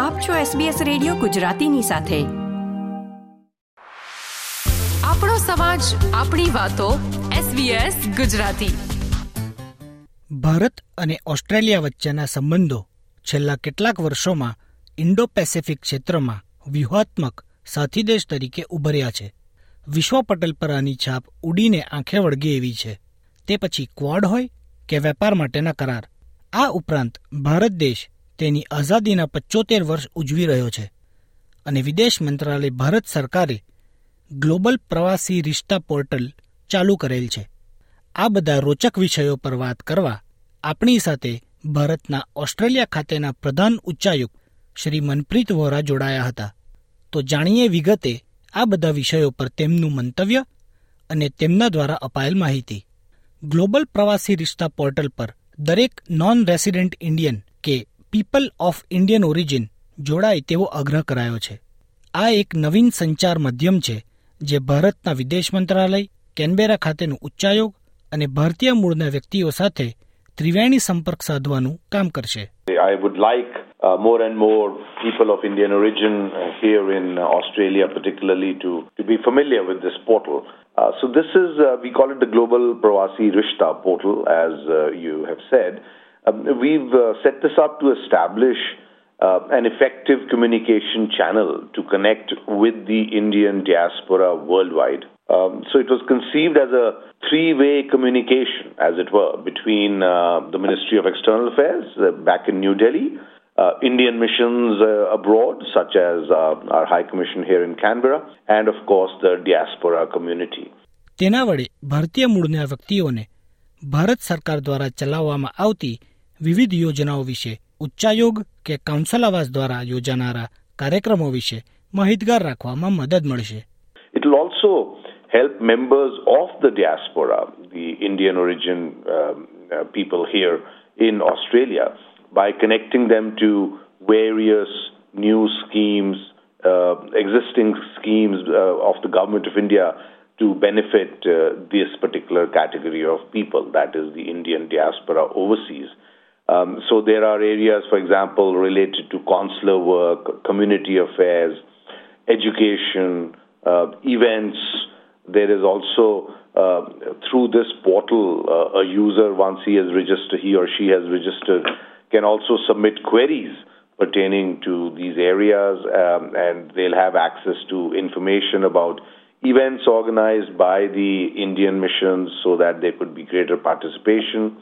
આપ છો SBS radio ગુજરાતીની સાથે. આપણો સમાજ આપણી વાતો SBS ગુજરાતી. ભારત અને ઓસ્ટ્રેલિયા વચ્ચેના સંબંધો છેલ્લા કેટલાક વર્ષોમાં ઇન્ડો પેસેફિક ક્ષેત્રમાં વ્યૂહાત્મક સાથી દેશ તરીકે ઉભર્યા છે. વિશ્વ પટલ પર આની છાપ ઉડીને આંખે વળગે એવી છે. તે પછી ક્વાડ હોય કે વેપાર માટેના કરાર? આ ઉપરાંત ભારત દેશ તેની આઝાદીના પચોતેર વર્ષ ઉજવી રહ્યો છે અને વિદેશ મંત્રાલય ભારત સરકારે ગ્લોબલ પ્રવાસી રિશ્તા પોર્ટલ ચાલુ કરેલ છે. આ બધા રોચક વિષયો પર વાત કરવા આપણી સાથે ભારતના ઓસ્ટ્રેલિયા ખાતેના પ્રધાન ઉચ્ચાયુક્ત શ્રી મનપ્રીત વોરા જોડાયા હતા. તો જાણીએ વિગતે આ બધા વિષયો પર તેમનું મંતવ્ય અને તેમના દ્વારા અપાયેલ માહિતી. ગ્લોબલ પ્રવાસી રિશ્તા પોર્ટલ પર દરેક નોન રેસિડેન્ટ ઇન્ડિયન કે પીપલ ઓફ ઇન્ડિયન ઓરિજિન જોડાય તેવો આગ્રહ કરાયો છે આ એક નવીન સંચાર માધ્યમ છે જે ભારતના વિદેશ મંત્રાલય કેનબેરા ખાતેનું ઉચ્ચાયોગ અને ભારતીય મૂળના વ્યક્તિઓ સાથે ત્રિવેણી સંપર્ક સાધવાનું કામ કરશે uh, more people of Indian origin uh, here in uh, Australia, particularly, to, to be familiar with this portal. Uh, so, this is, uh, we call it the Global Prawasi Rishta portal, as uh, you have said. Um, we've uh, set this up to establish uh, an effective communication channel to connect with the Indian diaspora worldwide. Um, so it was conceived as a three-way communication, as it were, between uh, the Ministry of External Affairs uh, back in New Delhi, uh, Indian missions uh, abroad, such as uh, our High Commission here in Canberra, and of course the diaspora community. તેના વડે ભારતીય મૂળના વ્યક્તિઓને ભારત સરકાર દ્વારા ચલાવવામાં આવતી વિવિધ યોજનાઓ વિશે ઉચ્ચાયોગ કે કાઉન્સલ આવાસ દ્વારા યોજાનારા કાર્યક્રમો વિશે માહિતગાર રાખવામાં મદદ મળશે It will also help members of the diaspora, the Indian origin um, uh, people here in Australia, by connecting them to various new schemes, uh, existing schemes uh, of the government of India to benefit uh, this particular category of people, that is the Indian diaspora overseas. Um, so there are areas, for example, related to consular work, community affairs, education, uh, events. There is also uh, through this portal, uh, a user once he has registered, he or she has registered, can also submit queries pertaining to these areas, um, and they'll have access to information about events organized by the Indian missions, so that there could be greater participation.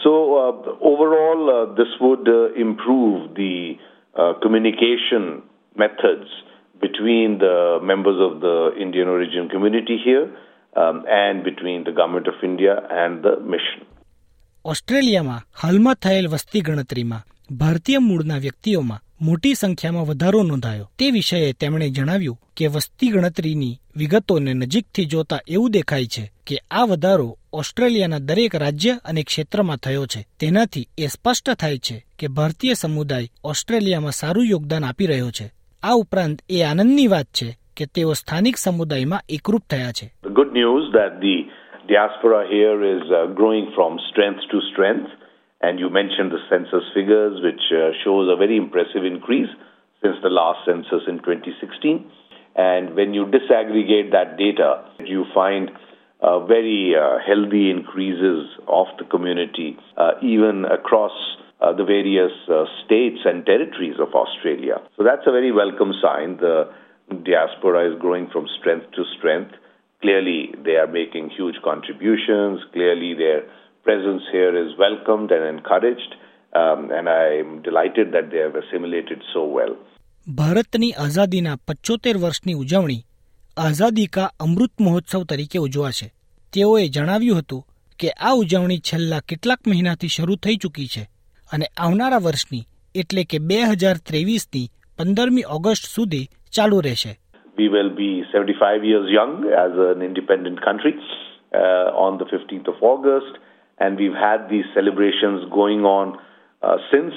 So uh, overall, uh, this would uh, improve the uh, communication methods between the members of the Indian origin community here um, and between the government of India and the mission. ઓસ્ટ્રેલિયામાં હાલમાં થયેલ વસ્તી ગણતરીમાં ભારતીય મૂળના વ્યક્તિઓમાં મોટી સંખ્યામાં વધારો નોંધાયો. તે વિષયે તેમણે જણાવ્યું કે વસ્તી ગણતરીની વિગતોને નજીકથી જોતા એવું દેખાય છે કે આ વધારો ઓસ્ટ્રેલિયાના દરેક રાજ્ય અને ક્ષેત્રમાં થયો છે. તેનાથી એ સ્પષ્ટ થાય છે કે ભારતીય સમુદાય ઓસ્ટ્રેલિયામાં સારું યોગદાન આપી રહ્યો છે. આ ઉપરાંત એ આનંદની વાત છે કે તેઓ સ્થાનિક સમુદાયમાં એકરૂપ થયા છે. Good news that the diaspora here is uh, growing from strength to. And you mentioned the census figures, which uh, shows a very impressive increase since the last census in 2016. And when you disaggregate that data, you find uh, very uh, healthy increases of the community, uh, even across uh, the various uh, states and territories of Australia. So that's a very welcome sign. The diaspora is growing from strength to strength. Clearly, they are making huge contributions. Clearly, their presence here is welcomed and encouraged. Um, and I'm delighted that they have assimilated so well. ભારતની આઝાદીના પચોતેર વર્ષની ઉજવણી આઝાદી કા અમૃત મહોત્સવ તરીકે ઉજવાશે તેઓએ જણાવ્યું હતું કે આ ઉજવણી છેલ્લા કેટલાક મહિનાથી શરૂ થઈ ચૂકી છે અને આવનારા વર્ષની એટલે કે બે હજાર ત્રેવીસની પંદરમી ઓગસ્ટ સુધી ચાલુ રહેશે We will be 75 years young as an independent country uh, on the 15th of August, and we've had these celebrations going on uh, since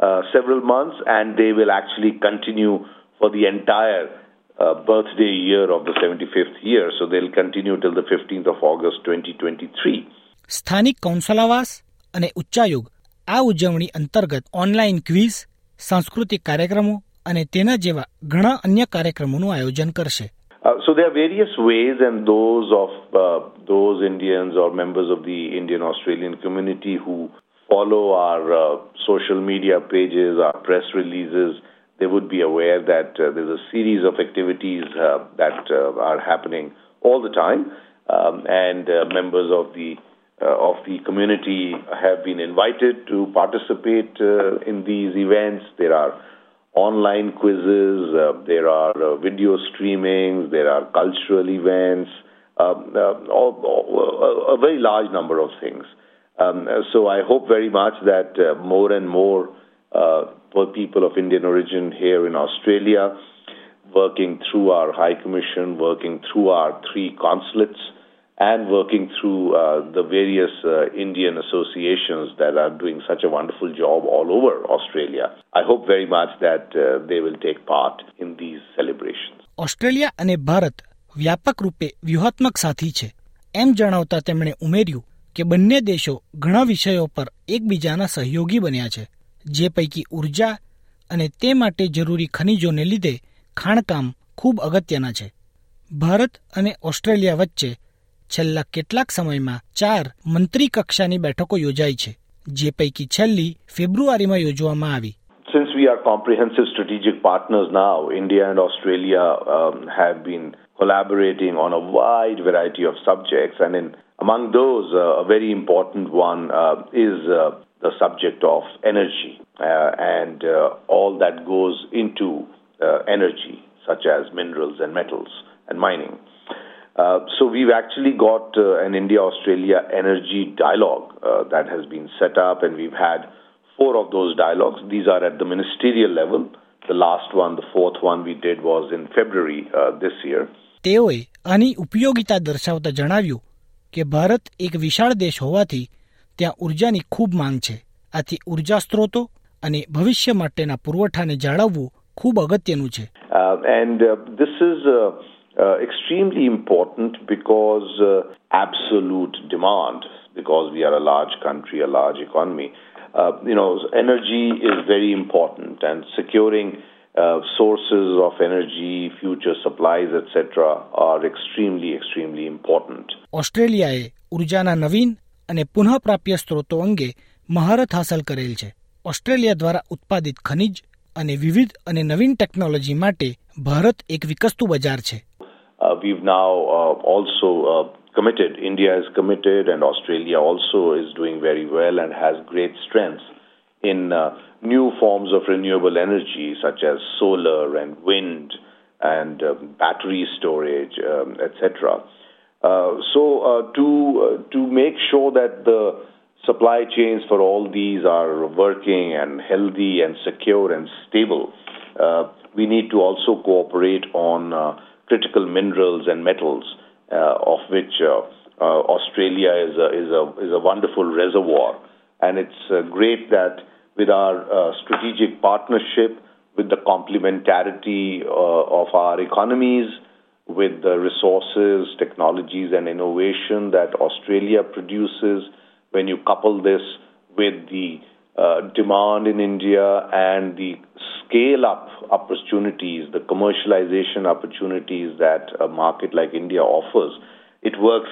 uh, several months, and they will actually continue for the entire uh, birthday year of the 75th year. So they'll continue till the 15th of August 2023. સ્થાનિક કોન્સલાવાસ અને ઉચ્ચાયોગ આ ઉજવણી અંતર્ગત online quiz સાંસ્કૃતિક કાર્યક્રમો અને તેના જેવા ઘણા અન્ય કાર્યક્રમોનું આયોજન કરશે Uh, so there are various ways, and those of uh, those Indians or members of the Indian Australian community who follow our uh, social media pages, our press releases, they would be aware that uh, there's a series of activities uh, that are happening all the time, um, and members of the of the community have been invited to participate in these events. There are online quizzes, uh, there are uh, video streamings, there are cultural events, um, uh, all, all, a very large number of things. Um, so I hope very much that uh, more and more uh, people of Indian origin here in Australia, working through our High Commission, working through our three consulates, and working through uh, the various uh, Indian associations that are doing such a wonderful job all over Australia. I hope very much that uh, they will take part in these celebrations. Australia અને ભારત વ્યાપક રૂપે વ્યૂહાત્મક સાથી છે એમ જણાવતા તેમણે ઉમેર્યું કે બંને દેશો ઘણા વિષયો પર એકબીજાના સહયોગી બન્યા છે જે પૈકી ઊર્જા અને તે માટે જરૂરી ખનિજોને લીધે ખાણકામ ખૂબ અગત્યના છે ભારત અને ઓસ્ટ્રેલિયા વચ્ચે છેલ્લા કેટલાક સમયમાં ચાર મંત્રી કક્ષાની બેઠકો યોજાઈ છે જે પૈકી છેલ્લી ફેબ્રુઆરીમાં યોજવામાં આવી Since we are comprehensive strategic partners now, India and Australia um, have been collaborating on a wide variety of subjects, and in, among those, uh, a very important one uh, is uh, the subject of energy uh, and uh, all that goes into uh, energy, such as minerals and metals and mining. Uh, so we've actually got uh, an India-Australia energy dialogue uh, that has been set up, and we've had four of those dialogues. These are at the ministerial level. The last one, the fourth one we did was in February uh, this year. તેઓએ આની ઉપયોગિતા દર્શાવતા જણાવ્યું કે ભારત એક વિશાળ દેશ હોવાથી ત્યાં ઉર્જાની ખૂબ માંગ છે આથી ઉર્જા સ્ત્રોતો અને ભવિષ્ય માટેના પુરવઠાને જાળવવું ખૂબ અગત્યનું છે Uh, and uh, this is uh, uh, extremely important because uh, absolute demand, because we are a large country, a large economy, uh, you know, energy is very important, and securing uh, sources of energy, future supplies, etc., are extremely, extremely important. ઓસ્ટ્રેલિયાએ ઉર્જાના નવીન અને પુનઃપ્રાપ્ય સ્ત્રોતો અંગે મહારત હાંસલ કરેલ છે Australia દ્વારા ઉત્પાદિત ખનિજ અને વિવિધ અને નવીન ટેકનોલોજી માટે ભારત એક વિકસતું બજાર છે Uh, we've now uh, also uh, committed, India is committed, and Australia also is doing very well and has great strengths in uh, new forms of renewable energy, such as solar and wind and uh, battery storage, um, etc. Uh, so, uh, to uh, to make sure that the supply chains for all these are working and healthy and secure and stable, uh, we need to also cooperate on uh, critical minerals and metals, uh, of which uh, uh, Australia is a, is a is a wonderful reservoir, and it's great that with our strategic partnership, with the complementarity of our economies, with the resources, technologies, and innovation that Australia produces, when you couple this with the demand in India and the scale up opportunities, the commercialization opportunities that a market like India offers, it works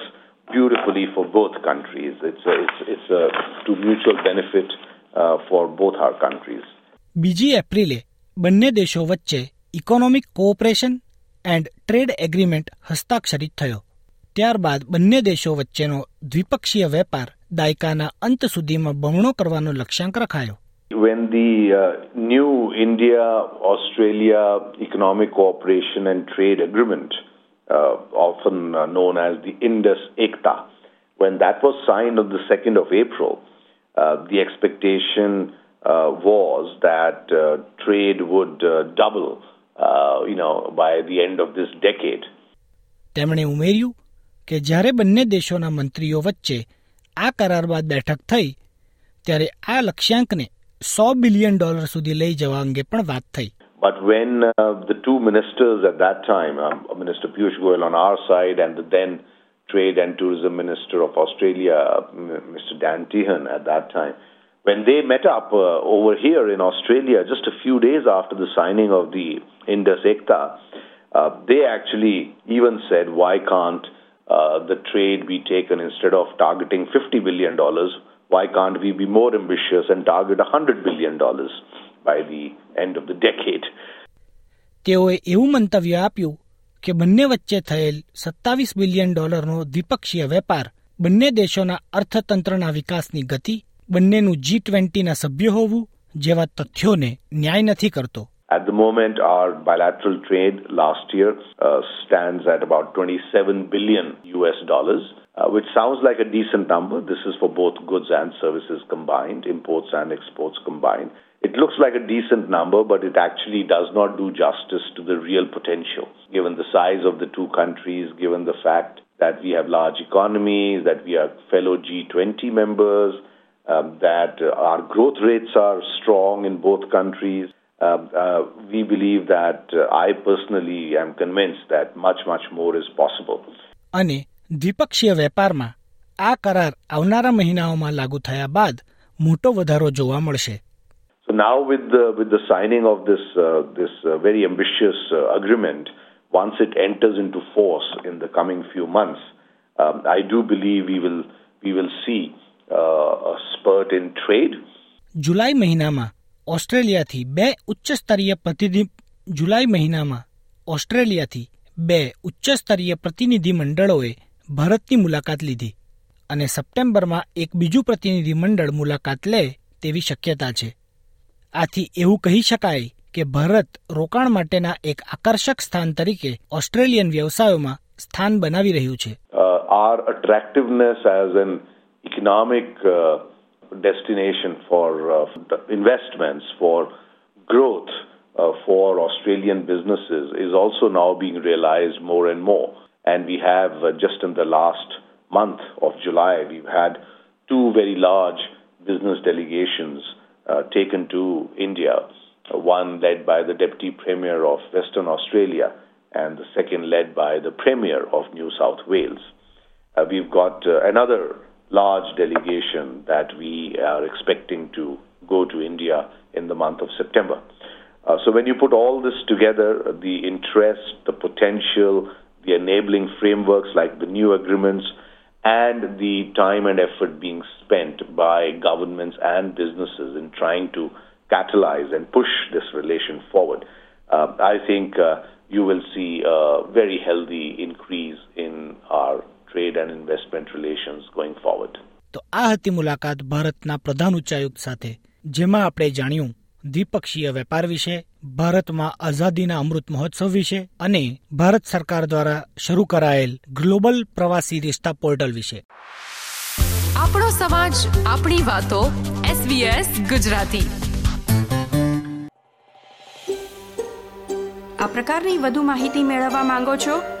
beautifully for both countries. It's a, it's, it's a to mutual benefit uh, for both our countries. બીજી એપ્રિલે બંને દેશો વચ્ચે economic cooperation and trade agreement હસ્તાક્ષરિત થયો ત્યારબાદ બંને દેશો વચ્ચેનો દ્વિપક્ષીય વેપાર દાયકાના અંત સુધીમાં બમણો કરવાનો લક્ષ્યાંક રખાયો when the uh, new India Australia Economic Cooperation and Trade Agreement, uh, often uh, known as the IndAus ECTA, when that was signed on the 2nd of April, uh, the expectation uh, was that uh, trade would double, you know, by the end of this decade. આ બેઠક થઈ ત્યારે આ લક્ષ્યાંકને સો billion dollar સુધી લઈ જવા અંગે પણ વાત થઈ But when uh, the two ministers at that time, um, Minister Piyush Goyal on our side and the then Trade and Tourism Minister of Australia, Mr. Dan Tehan at that time, when they met up uh, over here in Australia just a few days after the signing of the IndAus ECTA, uh, they actually even said, why can't the trade be taken instead of targeting $50 billion? Why can't we be more ambitious and target $100 billion by the end of the decade? તેઓએ એવું મંતવ્ય આપ્યું કે બંને વચ્ચે થયેલ સત્તાવીસ billion ડોલરનો દ્વિપક્ષીય વેપાર બંને દેશોના અર્થતંત્રના વિકાસની ગતિ બંનેનું જી ટ્વેન્ટીના સભ્ય હોવું જેવા તથ્યોને ન્યાય નથી કરતો At the moment, our bilateral trade last year uh, stands at about 27 billion US dollars, uh, which sounds like a decent number. This is for both goods and services combined, imports and exports combined. It looks like a decent number, but it actually does not do justice to the real potential, given the size of the two countries, given the fact that we have large economies, that we are fellow G20 members, um, that our growth rates are strong in both countries. Uh, uh, we believe that uh, I personally am convinced that much, much more is possible. અને દ્વિપક્ષીય વેપારમાં આ કરાર આવનારા મહિનાઓમાં लागू થયા બાદ મોટો વધારો જોવા મળશે So now, with the with the signing of this uh, this uh, very ambitious uh, agreement, once it enters into force in the coming few months, um, I do believe we will we will see uh, a spurt in trade. જુલાઈ મહિનામાં ઓસ્ટ્રેલિયાથી બે ઉચ્ચ સ્તરીય પ્રતિનિધિ જુલાઈ મહિનામાં ઓસ્ટ્રેલિયાથી બે ઉચ્ચ સ્તરીય પ્રતિનિધિ મંડળોએ ભારતની મુલાકાત લીધી અને સપ્ટેમ્બરમાં એક બીજું પ્રતિનિધિ મંડળ મુલાકાત લે તેવી શક્યતા છે. આથી એવું કહી શકાય કે ભારત રોકાણ માટેના એક આકર્ષક સ્થાન તરીકે ઓસ્ટ્રેલિયન વ્યવસાયોમાં સ્થાન બનાવી રહ્યું છે. Are attractiveness as an uh, destination for uh, investments, for growth uh, for Australian businesses is also now being realized more and more. And we have uh, just in the last month of July, we've had two very large business delegations uh, taken to India. One led by the Deputy Premier of Western Australia, and the second led by the Premier of New South Wales. Uh, we've got uh, another large delegation that we are expecting to go to India in the month of September. Uh, so when you put all this together, the interest, the potential, the enabling frameworks like the new agreements, and the time and effort being spent by governments and businesses in trying to catalyze and push this relation forward, uh, I think uh, you will see a very healthy increase in our trade and investment relations going forward. તો આ હતી મુલાકાત ભારતના પ્રધાન ઉચ્ચાયુક્ત સાથે જેમાં આપણે જાણ્યું દ્વિપક્ષીય વેપાર વિશે ભારતમાં આઝાદીના અમૃત મહોત્સવ વિશે અને ભારત સરકાર દ્વારા શરૂ કરાયેલ ગ્લોબલ પ્રવાસી રિશ્તા પોર્ટલ વિશે. આપણો સમાજ આપણી વાતો SBS ગુજરાતી. આ પ્રકારની વધુ માહિતી મેળવવા માંગો છો?